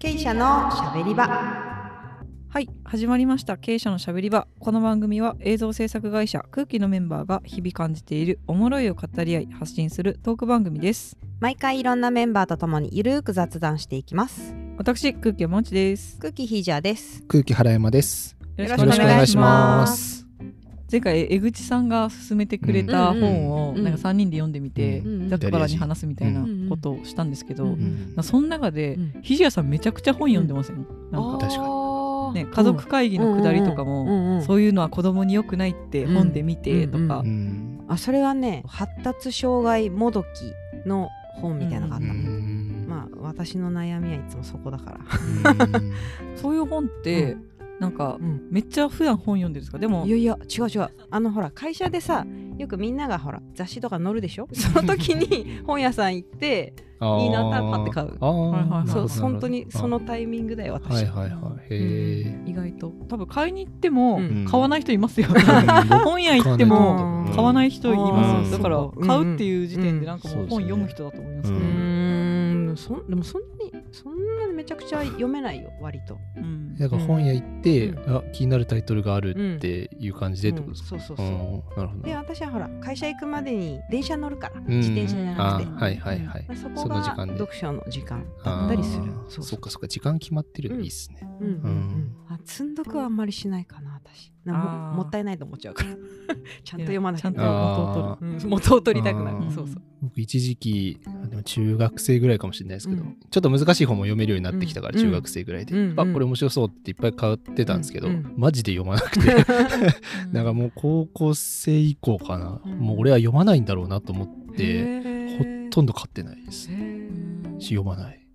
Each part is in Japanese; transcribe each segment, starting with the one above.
経営者のしゃべり場。はい始まりました。経営者のしゃべり場。この番組は映像制作会社空気のメンバーが日々感じているおもろいを語り合い発信するトーク番組です。毎回いろんなメンバーとともにゆるーく雑談していきます。私空気はもちです。空気ヒージャーです。空気原山です。よろしくお願いします前回江口さんが勧めてくれた本をうんうんなんか3人で読んでみてうんざっくばらに話すみたいなうんことをしたんですけど、うんうんまあその中でうん。ひじやさんめちゃくちゃ本読んでません、なんか。確かに。ね、家族会議のくだりとかうんうんうんうんもそういうのは子供に良くないって本で見てとか。うんうんうん。あそれはね発達障害もどきの本みたいなのがあったの、うんまあ私の悩みはいつもそこだから、う んそういう本ってなんかうん。めっちゃ普段本読んでるんですか？でもいやいや違う違う。あのほら会社でさよくみんながほら雑誌とか載るでしょ？その時に本屋さん行っていいなったらパッて買う。あーはいはいはいそう本当にそのタイミングだよ私、はいはいはい。へ意外と。多分買いに行ってもうん。買わない人いますよ、え 本屋行ってもうん買わない人いますうん。だから買うっていう時点でなんかもううん本読む人だと思いますね、うーん。そんでもそんなにそんめちゃくちゃ読めないよ割と。うん。だから本屋行って、うあ気になるタイトルがあるっていう感じでってことですか、うん。そうそうそう。うんなるほど。で私はほら会社行くまでに電車乗るから、ん。自転車じゃなくて。あはいはいはい、そこその時が間で。読書の時間だったりする。あーそうそっかそっか時間決まってるのうんいいっすね、うん。うんううん。んあ積んどくはあんまりしないかな私。なももったいないと思っちゃうから。ちゃんと読まなきゃちゃんとあうん。元を取りたくなる。そうそう。僕一時期あでも中学生ぐらいかもしれないですけど、うん。ちょっと難しい本も読めるようになってきたから、うん中学生ぐらいで、うん。あこれ面白そうっていっぱい買ってたんですけど、マジで読まなくて。なんかもう高校生以降かな、うん。もう俺は読まないんだろうなと思ってへほーとんど買ってないです。し読まない、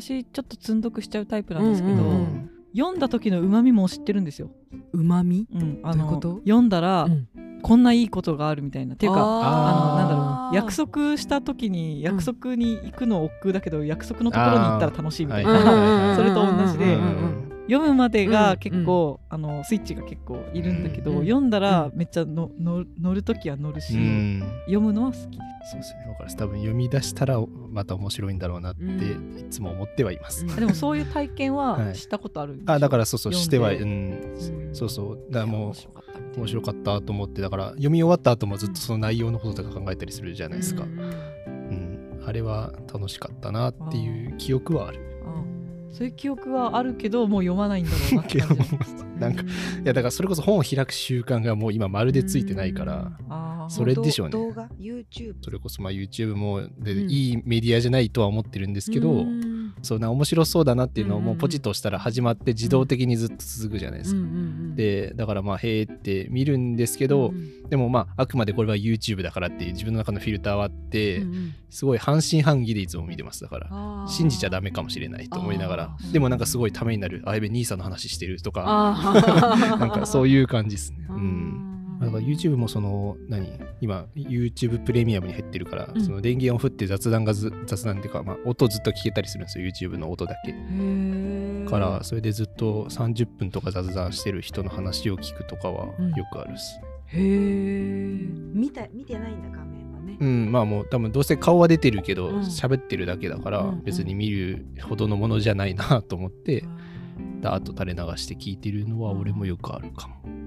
私ちょっと積んどくしちゃうタイプなんですけど、うんうんうん。読んだ時のうまみも知ってるんですよ、うまみうん、あのどういうこと？読んだら、うん。こんないいことがあるみたいな。っていうかあのなんだろう約束した時に約束に行くの億劫だけど約束のところに行ったら楽しいみたいな、はい それと同じでうんうんうん読むまでがうん結構、あのスイッチが結構いるんだけど、うん読んだらめっちゃのの乗る時は乗るし、うん。読むのは好き。でそうですね。わかる。多分読み出したらまた面白いんだろうなってうん。いつも思ってはいます、でもそういう体験は はい。したことある、あだからそうそうしては、読うん。うん。そうそう。だからもう面白かったと思ってだから読み終わった後もずっとその内容のこととか考えたりするじゃないですか、うん。うん、あれは楽しかったなっていう記憶はある。あそういう記憶はあるけどもう読まないんだろうなって感じ なんかいやだからそれこそ本を開く習慣がもう今まるでついてないから、それでしょうね。動画？YouTube それこそまあ YouTube もで、うん。いいメディアじゃないとは思ってるんですけど、うんそうな面白そうだなっていうのをもうポチッと押したら始まって自動的にずっと続くじゃないですか。でだからまあへーって見るんですけど、うんでもまああくまでこれは YouTube だからっていう自分の中のフィルターはあって、すごい半信半疑でいつも見てますだから。信じちゃダメかもしれないと思いながら。でもなんかすごいためになるあやべ兄さんの話してるとかあ なんかそういいう感じですね。うんだから YouTube もその何？今 YouTube プレミアムに入ってるから、うん。その電源を振って雑談がず雑談っていうか、まあ、音ずっと聞けたりするんですよ YouTube の音だけ。からそれでずっと30分とか雑談してる人の話を聞くとかはうん。よくあるっす。へえ見た見てないんだ画面はね。うん、まあもう多分どうせ顔は出てるけどうん。喋、ってるだけだからうんうん。別に見るほどのものじゃないなと思って、ダーッと垂れ流して聞いてるのは俺もよくあるかも。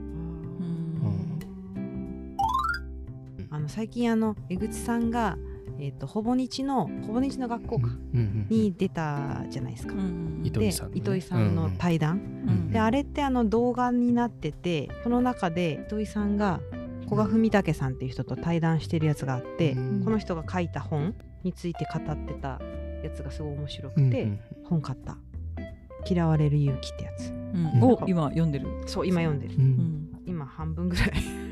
の最近あの江口さんがえっとほぼ日のほぼ日の学校かうんうんに出たじゃないですか。で糸井さんのね。糸井さんの対談、うんであれってあの動画になっててその中で糸井さんが古賀文武さんっていう人と対談してるやつがあって、うん。この人が書いた本について語ってたやつがすごい面白くて、うんうん。本買った「嫌われる勇気」ってやつ。うん。を今読んでる、そう今読んでる。ううん。ん今半分ぐらい。うん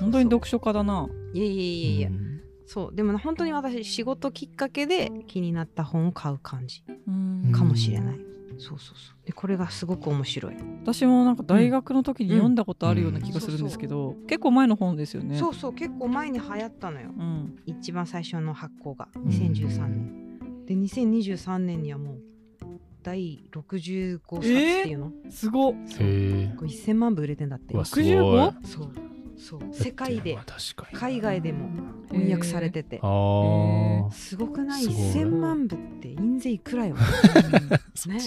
本当に読書家だな。いやいやいやいや、うん。そう。でも本当に私仕事きっかけで気になった本を買う感じ。うん。かもしれない、そうそうそう。でこれがすごく面白い、私もなんか大学の時に読んだことあるような気がするんですけど、結構前の本ですよね。そうそう結構前に流行ったのよ。うん、一番最初の発行が。ん。2013年。で2023年にはもう第65冊っていうの、すごっ。へこれ1000万部売れてんだって。え。うわすごい。65? そう。そう。世界で海外でも翻訳されてて、ああすごくない？すごい。1000万部って印税いくらよ、ね、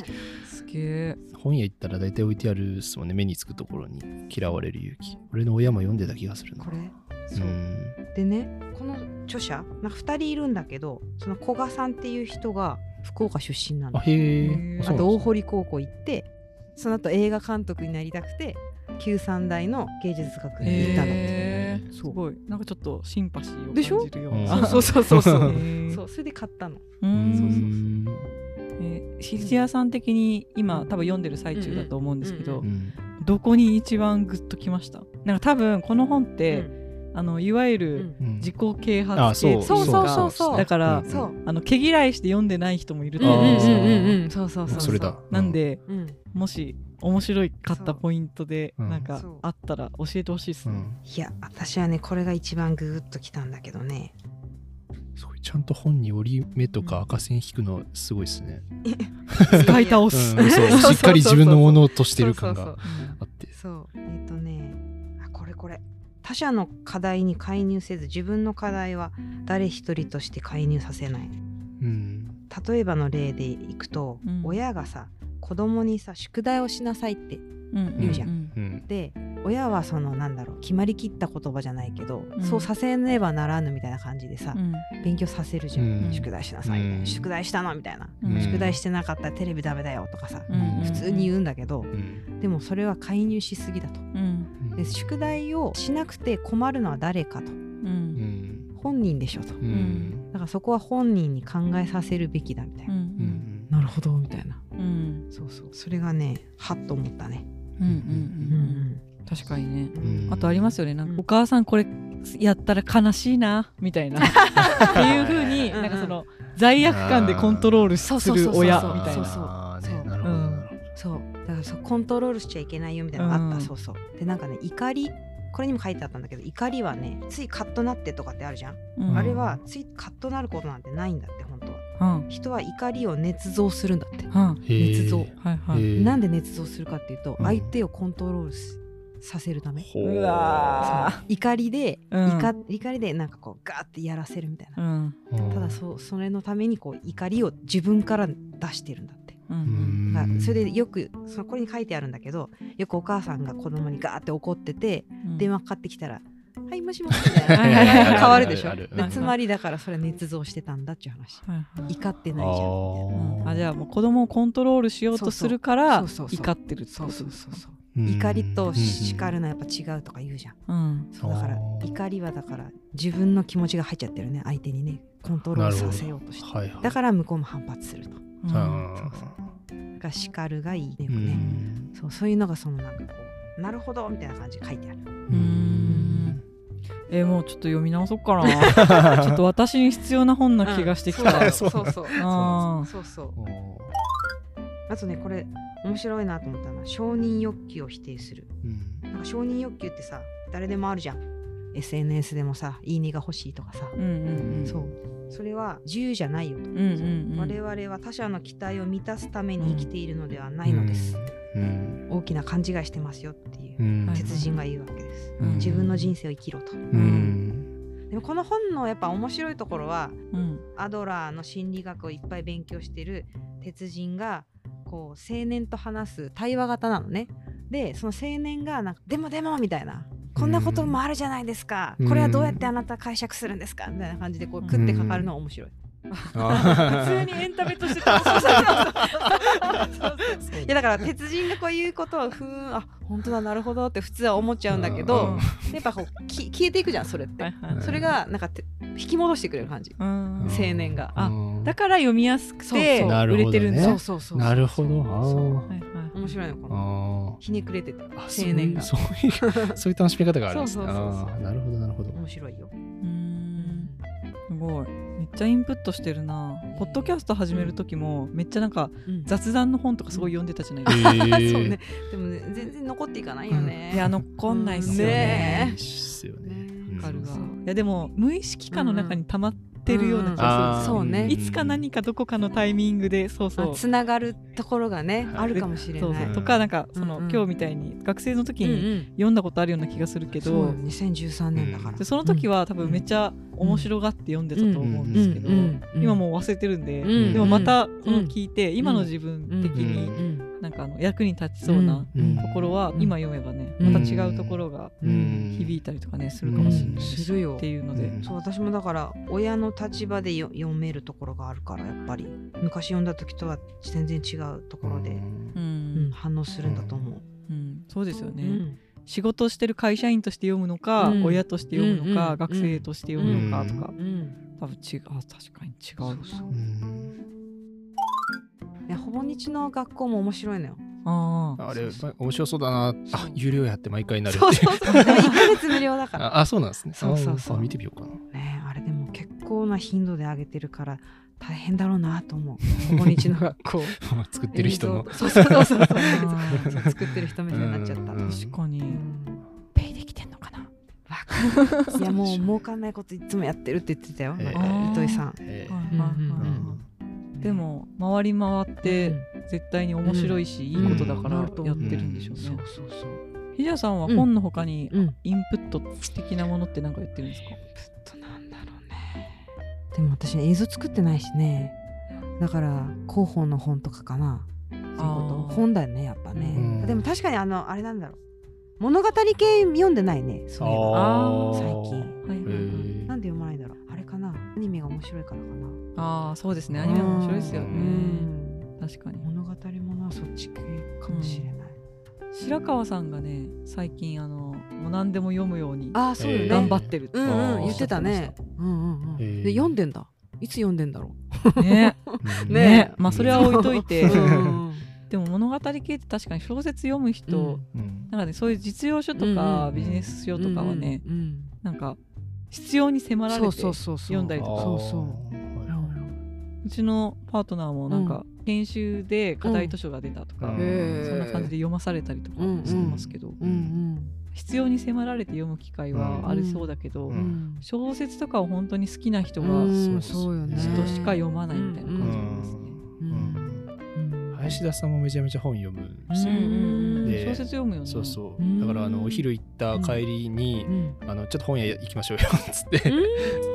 すげえ。本屋行ったら大体置いてあるっすもんね目につくところに。嫌われる勇気。俺の親も読んでた気がするな。これ？うそう。んでねこの著者なんか2人いるんだけどその古賀さんっていう人が福岡出身なのあへあと大堀高校行ってその後映画監督になりたくて旧三大の芸術学院に行ったの、すそう。ごい。なんかちょっとシンパシーをでしょ感じるよううんな そうそうそうそう。そうそれで買ったの。ううん。そうそうう。ん。えー、シチ屋さん的に今多分読んでる最中だと思うんですけど、うん。うん。どこに一番グッときました？なんか多分この本って、うんあのいわゆるうん。自己啓あ発系そうそうそうそうそう。だから、うん。あの毛嫌いして読んでない人もいると思うんですよ、うんうんうん。そうそうそうそれだ。なんでうん。もし面白いかったポイントでなんかあったら教えてほしいですね、うん。いや私はねこれが一番ググッときたんだけどね。すごいちゃんと本に折り目とか赤線引くのすごいですね、使い倒うん、す、そうそうそうしっかり自分のものとしてる感そうそうがあって。そう。えっ、とね。あこれこれ他者の課題に介入せず自分の課題は誰一人として介入させない。うん例えばの例でいくと、うん。親がさ子供にさ宿題をしなさいってうん言うじゃん。んうん。で親はそのなんだろう決まりきった言葉じゃないけど、うん。そうさせねばならぬみたいな感じでさ、うん。勉強させるじゃん、うん。宿題しなさい。みたいな、うん。宿題したのみたいな、うん。宿題してなかったらテレビダメだよとかさ、うん。普通に言うんだけど、うん。でもそれは介入しすぎだと。うんで宿題をしなくて困るのは誰かと。ううん。ん本人でしょと。うん。うんだからそこは本人に考えさせるべきだみたいな、うん。うん。なるほどみたいな。うん。そうそう。それがねはっと思ったね。うんうんううん。ん確かにね。うん。あとありますよね。なんかうん。お母さんこれやったら悲しいなみたいな。っていうふうにうんなんかその罪悪感でコントロールすそうそうそうそうる親みたいな。そうそうねなるほどうんなるほど。そうそうコントロールしちゃいけないよみたいなのがあった、うん。そうそう。でなんかね怒りこれにも書いてあったんだけど怒りはねついカッとなってとかってあるじゃん、うん。あれはついカッとなることなんてないんだって本当は。うん。人は怒りを捏造するんだって。捏造。はいはい。なんで捏造するかっていうとうん。相手をコントロールすさせるため、ほう。わそう。怒りで、うん。怒怒りでなんかこうガーってやらせるみたいな、うん。うん。ただそうそれのためにこう怒りを自分から出してるんだううん。それでよくそのこれに書いてあるんだけどよくお母さんが子供にガーって怒ってて電話かかってきたら「はいもしもし」みたいな。変わるでしょでつまりだからそれは捏造してたんだっていう話はいはい怒ってないじゃんうんあじゃあもう子供をコントロールしようとするから怒ってるってそうそうことですかそう怒りと叱うんるのはやっぱ違うとか言うじゃんうんそうだから怒りはだから自分の気持ちが入っちゃってるね相手にねコントロールさせようとしてはいはいだから向こうも反発するとうんあそうそう。だから叱るがいいね。ーうねん。そうそういうのがそのなんかこうなるほどみたいな感じで書いてある。うん。えーもうちょっと読み直そうかな。ちょっと私に必要な本な気がしてきた、うん。そうそうそうそうそうあとねこれ面白いなと思ったのは承認欲求を否定するうんなんか承認欲求ってさ誰でもあるじゃん SNS でもさいいねが欲しいとかさ、うんうんうんそうそれは自由じゃないよと、うんうんうん。我々は他者の期待を満たすために生きているのではないのです、うん。大きな勘違いしてますよっていう鉄人が言うわけです、うん。自分の人生を生きろと。うん。でもこの本のやっぱ面白いところはうん。アドラーの心理学をいっぱい勉強してる鉄人がこう青年と話す対話型なのね。でその青年がなんか「でもでも」みたいな「こんなこともあるじゃないですか、うん。これはどうやってあなた解釈するんですか?」みたいな感じでこう食ってかかるのが面白い。あ普通にエンタメとして楽しいやだから鉄人がこういうことをふーんあ本当だなるほどって普通は思っちゃうんだけどやっぱこうき消えていくじゃんそれって、それがなんかて引き戻してくれる感じ。うん。青年が。あうん。だから読みやすくそうてそう。売れてるんだ、なるほどねそうそうそう。なるほど。あそうはいはい面白いのかな。あひねくれててあ青年が。そういうそういう楽しみ方があるんですね。そうそうそうそう。あーなるほどなるほど。面白いよ。うーん。すごい。めっちゃインプットしてるな。ポッドキャスト始める時もめっちゃなんか雑談の本とかすごい読んでたじゃないですか、へー。そうね。でもね全然残っていかないよね、いや残んないっすよね。ねっすよね。わかるわ。いやでも無意識化の中に溜まってってるような気がする。そうね。いつか何かどこかのタイミングでそうそう。つながるところがねはい。あるかもしれない。そうとかなんかその、うんうん。今日みたいに学生の時うんうにん。読んだことあるような気がするけど、そう2013年だから。でその時は多分めっちゃ面白がって読んでたと思うんですけど、うんうんうん今もう忘れてるんで、うんでもまたこの聞いて、今の自分的うんにうんなんかあの役に立ちそうなうん。ところはうん。今読めばね、うん。また違うところがうん。響いたりとかねするかもしれないす。るよっていうので、うん。そう私もだから親の立場でよ読めるところがあるからやっぱり。昔読んだ時とは全然違うところで、反応するんだと思う。うん。そうですよね、うん。仕事してる会社員として読むのか、うん。親として読むのか、うん。学生として読むのかとか、うん。多分違うあ確かに違うそうそううんいやほぼ日の学校も面白いのよ。あああれ面白そうだなあ有料やって毎回なるってそうそうそう。でも1ヶ月無料だから。ああそうなんですねそうそうそうあ見てみようかなねあれでも結構な頻度で上げてるから大変だろうなと思う。ほぼ日の学校。作ってる人のそうそうそう そう。作ってる人みたいになっちゃった。うん確かに、うんペイできてんのかな？いやもう儲かんないこといつもやってるって言ってたよ、糸井さん。えはいうんはいはいはいうんでも回り回って絶対に面白いし、いいことだからうんやってるんでしょうね。そうそうそう。ひじゃさんは本の他にうん。インプット的なものって何かやってるんですか、となんだろうね。でも私映像作ってないしね。だから広報の本とかかな。そういうこと本だよねやっぱね。うんでも確かにあのあれなんだろう。物語系読んでないね。そういえば。最近。はいはいはいへなんで読まないんだろう。あれかな？アニメが面白いからかな。ああそうですねアニメも面白いですようねん確かに物語ものはそっち系かもしれない。白川さんがね最近あのもう何でも読むようにああそうよね。えー頑張ってるってうんうん言ってたね。うんうんうん。で読んでんだ。いつ読んでんだろね うんねねまあそれは置いといてう。うんでも物語系って確かに小説読む人、うん。うん。なんかねそういう実用書とうんかうんビジネス書とかはね、うんうんなんか必要に迫られてそうそうそうそう。読んだりとか。そうちのパートナーもなんか研修で課題図書が出たとか、うん。そんな感じで読まされたりとかうんうん。してますけど、うん必要に迫られて読む機会はありそうだけど、うん。うん。小説とかを本当に好きな人うはん。そうよね。人しか読まないみたいな感じですね。うんうん林田さんもめちゃめちゃ本読むんですよ、で小説読むよね。そうそう。うん。だからあのお昼行った帰りに、うん。あのちょっと本屋行きましょうよっつって。連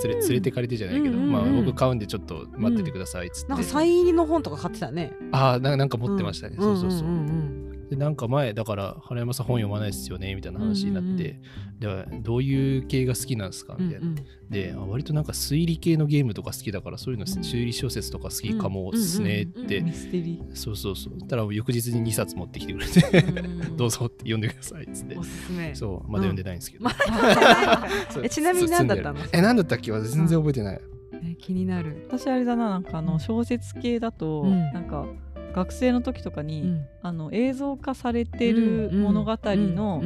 れ連れてかれてじゃないけど、うんまあ、うん。僕買うんでちょっと待っててくださいっつって、なんかサイン入りの本とか買ってたね。ああななんか持ってましたね、そうそうそう,、んんでなんか前だから原山さん本読まないですよねみたいな話になって、ではどういう系が好きなんですかうんみたいな、であ割となんか推理系のゲームとか好きだからそういうのうん。推理小説とか好きかもっすねって、うんミステリそうそうそう。たら翌日に2冊持ってきてくれてうんどうぞって読んでくださいっつって。おすすめ。そうまだ読んでないんですけど、う。えちなみに何だったの？え何だったっけ？私全然覚えてない、え気になる。私あれだななんかあの小説系だと、うん。なんか学生の時とかに、うん。あの映像化されてるうん物語の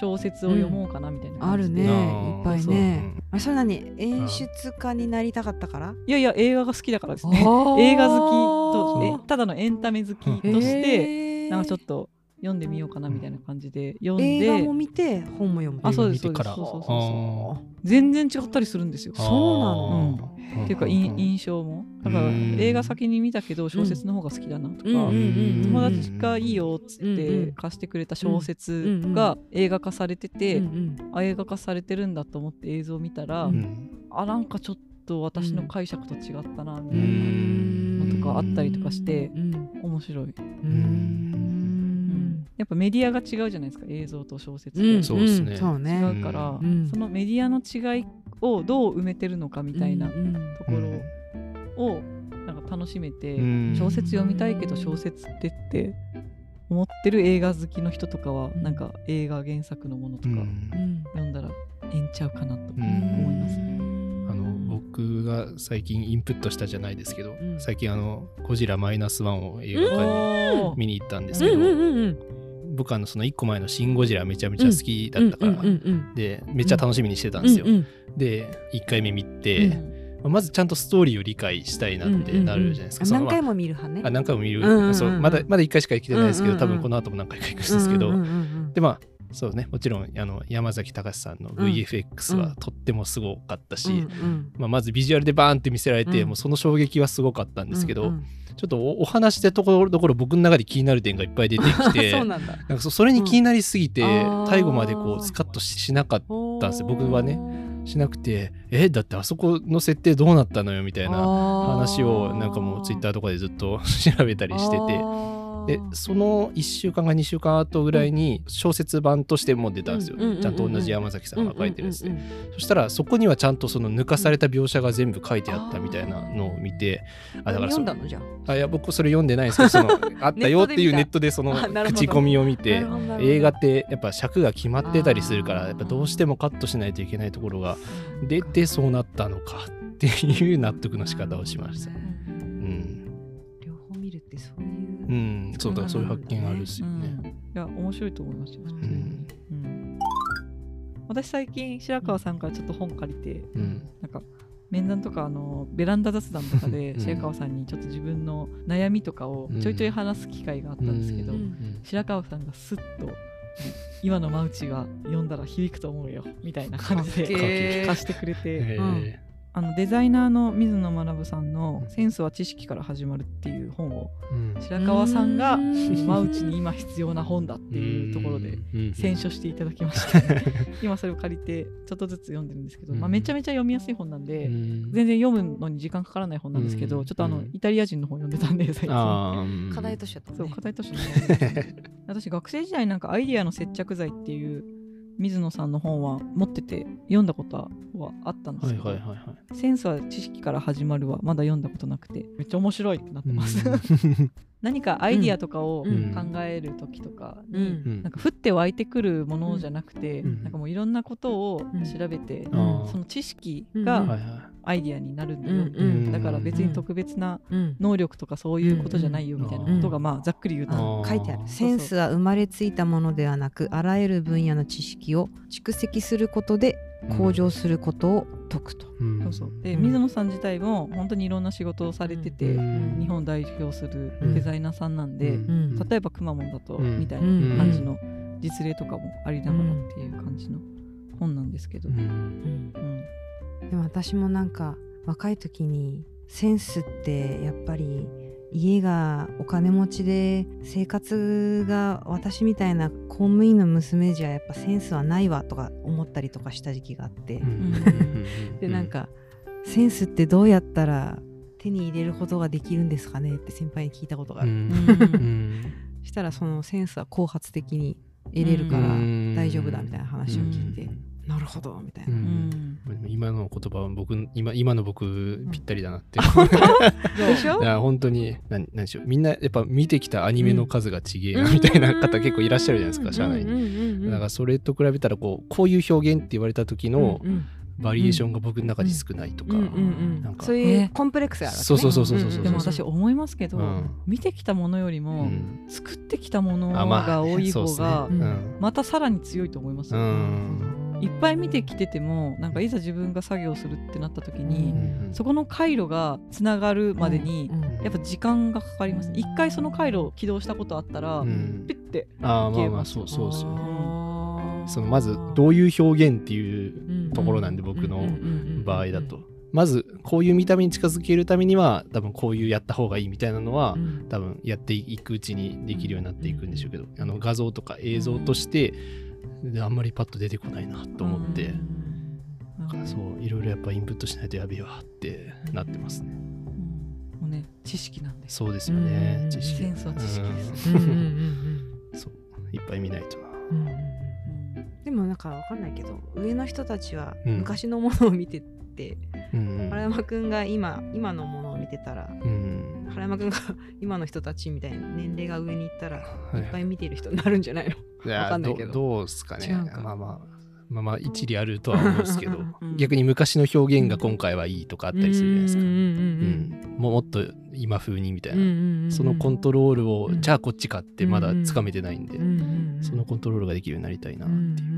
小説を読もうかなみたいなある感じで、ね。いっぱいそう。ね。あそれ何演出家になりたかったから？いやいや映画が好きだからですね。映画好きとただのエンタメ好きとーして、なんかちょっと読んでみようかなみたいな感じで読んで、映画も見て本も読む。あそうですそうです。そうそうそうあ全然違ったりするんですよ。ーそうなのっていうかい印象も。だからうん。映画先に見たけど小説の方が好きだなとか、友達がいいよっつってん貸してくれた小説が映画化されてて、うんうん。あ映画化されてるんだと思って映像を見たら、ううん。んあなんかちょっと私の解釈と違ったなみたういな、ん。のとかあったりとかしてうん。面白い、うん。やっぱメディアが違うじゃないですか映像と小説って、うん。そうですね。そうね。違うから、うん。そのメディアの違いをどう埋めてるのかみたいなうんところをなんか楽しめて、うん。小説読みたいけど小説ってって思ってる映画好きの人とかは、うんなんか映画原作のものとか読んだらええんちゃうかなとうん。思います。あの僕が最近インプットしたじゃないですけど、うん。最近あの「ゴジラマイナスワンを映画館に見に行ったんですけど、うんうんうんうん僕あのその1個前の「シン・ゴジラ」めちゃめちゃ好きだったから、でめっちゃ楽しみにしてたんですよ。で1回目見て、まずちゃんとストーリーを理解したいなってなるじゃないですか。何回も見る派ね。あ何回も見る、そうまだまだ1回しか行けてないですけど、多分この後も何回か行くんですけど、でまあそうね。もちろんあの山崎隆さんのうん。VFX はとってもすごかったし、うんうん。まあ、まずビジュアルでバーンって見せられて、うん。もうその衝撃はすごかったんですけど、うんうん。ちょっとおお話でところどころ僕の中で気になる点がいっぱい出てきて そうなんかそそれに気になりすぎて、最後までこうスカッとししなかったんですよ。僕はねしなくてえだってあそこの設定どうなったのよみたいな話をなんかもうツイッターとかでずっと 調べたりしててでその1週間か2週間後ぐらいに小説版としても出たんですよ、ちゃんと同じ山崎さんが書いてるやつで、そしたらそこにはちゃんとその抜かされた描写が全部書いてあったみたいなのを見てあだからそあいや僕それ読んでないんですけどその あったよっていうネットでその口コミを見なて映画ってやっぱ尺が決まってたりするからやっぱどうしてもカットしないといけないところが出てそうなったのかっていう納得の仕方をしました。うん、両方見るってそういううん、そうだそういう発見あるっすよね。うんいや面白いと思いますよ、普通に。うん。うん。私最近白川さんからちょっと本借りてうん。なんか面談とかあのベランダ雑談とかでうん。白川さんにちょっと自分の悩みとかをちょいちょい話す機会があったんですけど、うん。白川さんがスッと「今の真内が読んだら響くと思うよ」みたいな感じでー。貸してくれてあのデザイナーの水野学さんの「センスは知識から始まる」っていう本をうん。白川さんがうん。真内に今必要な本だっていうところでうん。選書していただきました、今それを借りてちょっとずつ読んでるんですけど、まあ、うんめちゃめちゃ読みやすい本なんで、うん。全然読むのに時間かからない本なんですけど、うん。ちょっとあの、うん。イタリア人の本読んでたんで最近。課題としてやったね。そう課題としてね私学生時代なんかアイディアの接着剤っていう水野さんの本は持ってて読んだことはあったんですはいけど、はいはいはい。センスは知識から始まるはまだ読んだことなくてめっちゃ面白いってなってます、何かアイディアとかをうん。考える時とかうに、ん。なんか降って湧いてくるものじゃなくて、うん。なんかもういろんなことを調べて、あーその知識うん。がアイディアになるんだよ、うん。うん。だから別に特別なうん。能力とかそういうことじゃないよみたいなことがまあざっくり言うと、書いてある。センスは生まれついたものではなくあらゆる分野の知識を蓄積することで向上することを説くと、い。ん。そうそう。でうん。水野さん自体も本当にいろんな仕事をされてて、うん。日本を代表するうん。デザイナーさんなんで、うん。例えばくまモンだとうん。みたいうんな感じの実例とかもありながらっていう感じの本なんですけど、うん。うん。でも私もなんか若い時にセンスってやっぱり家がお金持ちで生活が私みたいな公務員の娘じゃやっぱセンスはないわとか思ったりとかした時期があって、でなんかセンスってどうやったら手に入れることができるんですかねって先輩に聞いたことがある、したらそのセンスは後発的に得れるから大丈夫だみたいな話を聞いて、なるほど。みたいな、うん。今の言葉は僕今今の僕ぴったりだなって、でしょ？いや本当に何何でしょう。みんなやっぱ見てきたアニメの数がちげえなみたいな方結構いらっしゃるじゃないですか社内に。にだからそれと比べたらこうこういう表現って言われた時のうんうん。バリエーションが僕の中に少ないとか、そういうコンプレックスがあるわけ、ね、そうそうそうそうそうそうでも私思いますけど、うん。見てきたものよりも、うん。作ってきたものが多い方がうん。またさらに強いと思いますよ、うんいっぱい見てきててもなんかいざ自分が作業するってなった時に、うん。そこの回路がつながるまでに、うん。やっぱ時間がかかりますね。一回その回路を起動したことあったら、うん。ピッてああまあまあそうそうですよね。あー。そのまずどういう表現っていうところなんで、僕の場合だと、まずこういう見た目に近づけるためには多分こういうやった方がいいみたいなのは、うん。多分やっていくうちにできるようになっていくんでしょうけど、あの画像とか映像として、であんまりパッと出てこないなと思って、うん。なんかそういろいろやっぱインプットしないとやべえわってなってますね。もうね知識なんで。すそうですよね、うん。知識。センスは知識そう。いっぱい見ないとな。うんうんでもなんかわかんないけど上の人たちはうん。昔のものを見てて、うん原山くんが今今のものを見てたらうん。原山くんが今の人たちみたいな年齢が上に行ったらはいい。っぱい見てる人になるんじゃないの、いやわかんないけど。どどうですかね。違うか。まあまあまあまあ一理あるとは思うんですけど。うん逆に昔の表現が今回はいいとかあったりするじゃないですか。うんうんうんもうもっと今風にみたいな、そのコントロールを、うん。じゃあこっちかってまだつかめてないんで、うんうんうん。そのコントロールができるようになりたいなっていう。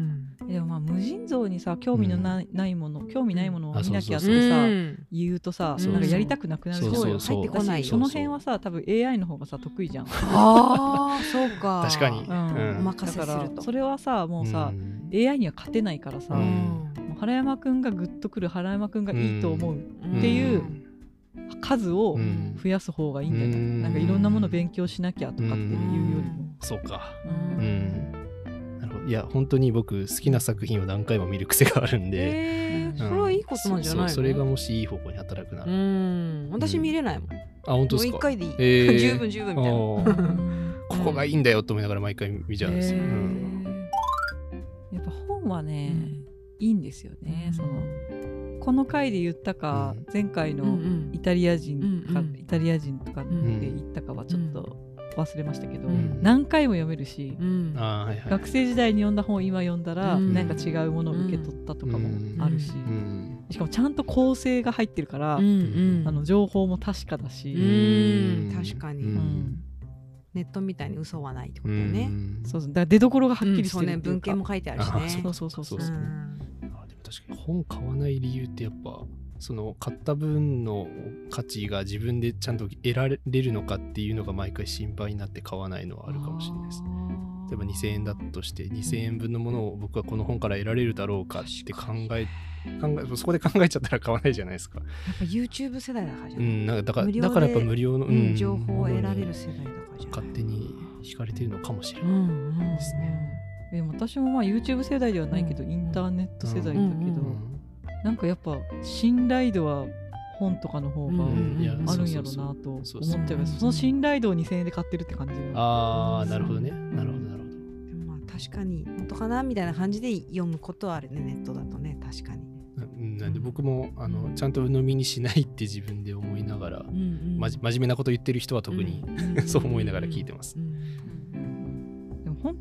いでもまあ無尽蔵にさ興味のない,、ないもの興味ないものを見なきゃってさ、うん。言うとさ、そうなんかやりたくなくなるそうそうそう。入ってこない。その辺はさ多分 AI の方がさ得意じゃん。ああそうか。確かに、うん。お任せだからするとそれはさもうさ、うん。AI には勝てないからさ、うもんう原山くんがグッとくる原山くんがいいと思うっていう数をうん。増やす方がいいんだよ、うん。なんかいろんなもの勉強しなきゃとかっていうよりも。そうか。ううんいや本当に僕好きな作品を何回も見る癖があるんで、えー、それはいいことなんじゃないの？そうそれがもしいい方向に働くなら、うあん。私見れないもん、もう本当ですか？一回でいい、えー。十分十分みたいな。ここがいいんだよと思いながら毎回見ちゃうんです。よ、へー。うん。やっぱ本はね、うん。いいんですよね、うん。そのこの回で言ったか、うん。前回のうんうん。イタリア人か、うんうん。イタリア人とかでん言ったかはちょっと忘れましたけど、うん。何回も読めるし、うん。あーはいはい学生時代に読んだ本を今読んだら、うん。なんか違うものを受け取ったとかもあるし、うん。しかもちゃんと構成が入ってるから、あの情報も確かだし、うん。確かに。ネットみたいに嘘はないってこうとだよね、ん。そうそう。だから出どころがはっきりしてそうねるっていうか、文献も書いてあるしあねそうそうそうそうそうそう。うんあでも確かに本買わない理由ってやっぱその買った分の価値が自分でちゃんと得られるのかっていうのが毎回心配になって買わないのはあるかもしれないです。例えば2000円だとして2000円分のものを僕はこの本から得られるだろうかって考え考えそこで考えちゃったら買わないじゃないですか。やっぱ YouTube 世代だからじゃない、うん、なんかだからだからやっぱ無料の、うん情報を得られるも世代だからじゃない？勝手に惹かれてるのかもしれない。うんうんですねでも私もまあ YouTube 世代ではないけど、インターネット世代だけど、うんうんなんかやっぱ信頼度は本とかの方があるんやろうなと思っちその信頼度を2000円で買ってるって感じああなるほどね。なるほどなるほど。でもまあ確かに本当かなみたいな感じで読むことはあるねネットだとね確かに。うん。なんで僕もあのちゃんと鵜呑みにしないって自分で思いながら、うんうん。まじ真面目なこと言ってる人は特に、うんそう思いながら聞いてますう。んでも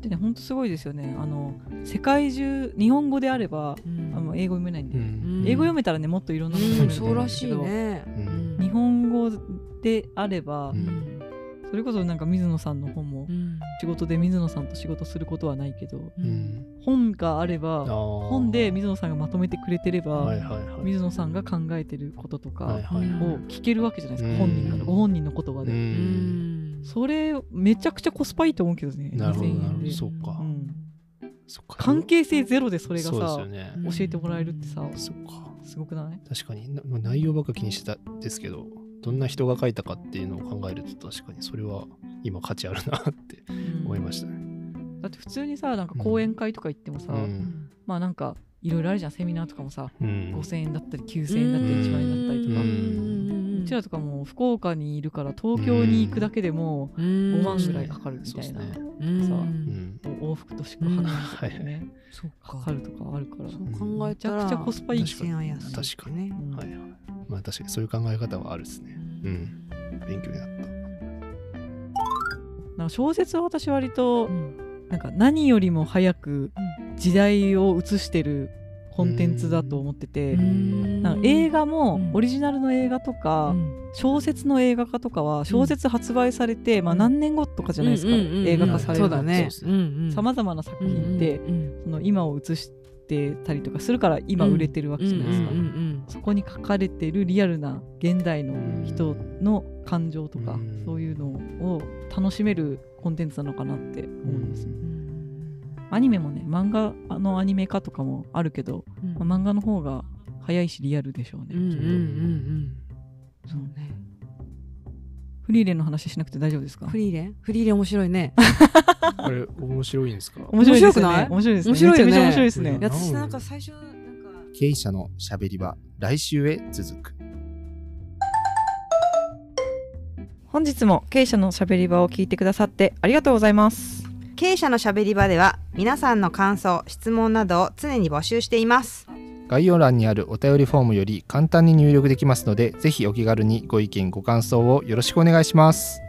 本ってね本当すごいですよね。あの世界中日本語であればうん。あの英語読めないんで、うん。英語読めたらねもっといろんなものうん読めるんですけど。そうらしいね。うん。日本語であれば、うん。それこそなんか水野さんの本もうん。仕事で水野さんと仕事することはないけど本があれば本本で水野さんがまとめてくれてれば、はいはいはい、水野さんが考えてることとはいかを聞けるわけじゃないですか、うん。本人からご本人の言葉うで、んそれめちゃくちゃコスパいいと思うけどね。なるほど2000円なるほど。で。そうか。うん。そっか。関係性ゼロでそれがさよね。うん。教えてもらえるってさそっか。すごくない？確かに。な内容ばっか気にしてたんですけどどんな人が書いたかっていうのを考えると確かにそれは今価値あるなって思いましたね。だって普通にさなんか講演会とか行ってもさ、うん。まあなんかいろいろあるじゃん。セミナーとかもさ、うん。5000円だったり9000円だったり1万円だったりとか、ううちらとかも福岡にいるから東京に行くだけでも5 5万ぐらいかかるみたいな、さうん。往復と宿泊費とかでね、そうか。かるとかあるから、そう考えちゃくちゃコスパいい2000円は安い確かに。ねうん。はいはい。まあ確かにそういう考え方はあるですね。うん。勉強になった。なんか小説は私割とうん。なんか何よりも早く時代を映してるコンテンツだと思ってて、うん。なんか映画もうん。オリジナルの映画とか、うん。小説の映画化とかは小説発売されて、まあ、何年後とかじゃないですか、映画化されるのさまざまな作品って、うんその今を映してたりとかするから今売れてるわけじゃないですか、そこに書かれてるリアルな現代の人の感情とか、うん。そういうのを楽しめるコンテンツなのかなって思います、うんうんアニメもね漫画のアニメ化とかもあるけど、うん。まあ漫画の方が早いしリアルでしょうね、きっと。うんうんうん。うんそうね。フリーレンの話しなくて大丈夫ですか？フリーレ？ンフリーレン面白いね。あれ面白いんですか？面白い？ですよね。面白くない面白いですね。面白いよね。面白いですね。私なんか最初なんか。経営者のしゃべり場来週へ続く。本日も経営者のしゃべり場を聞いてくださってありがとうございます経営者のしゃべり場では皆さんの感想質問などを常に募集しています。概要欄にあるお便りフォームより簡単に入力できますのでぜひお気軽にご意見ご感想をよろしくお願いします。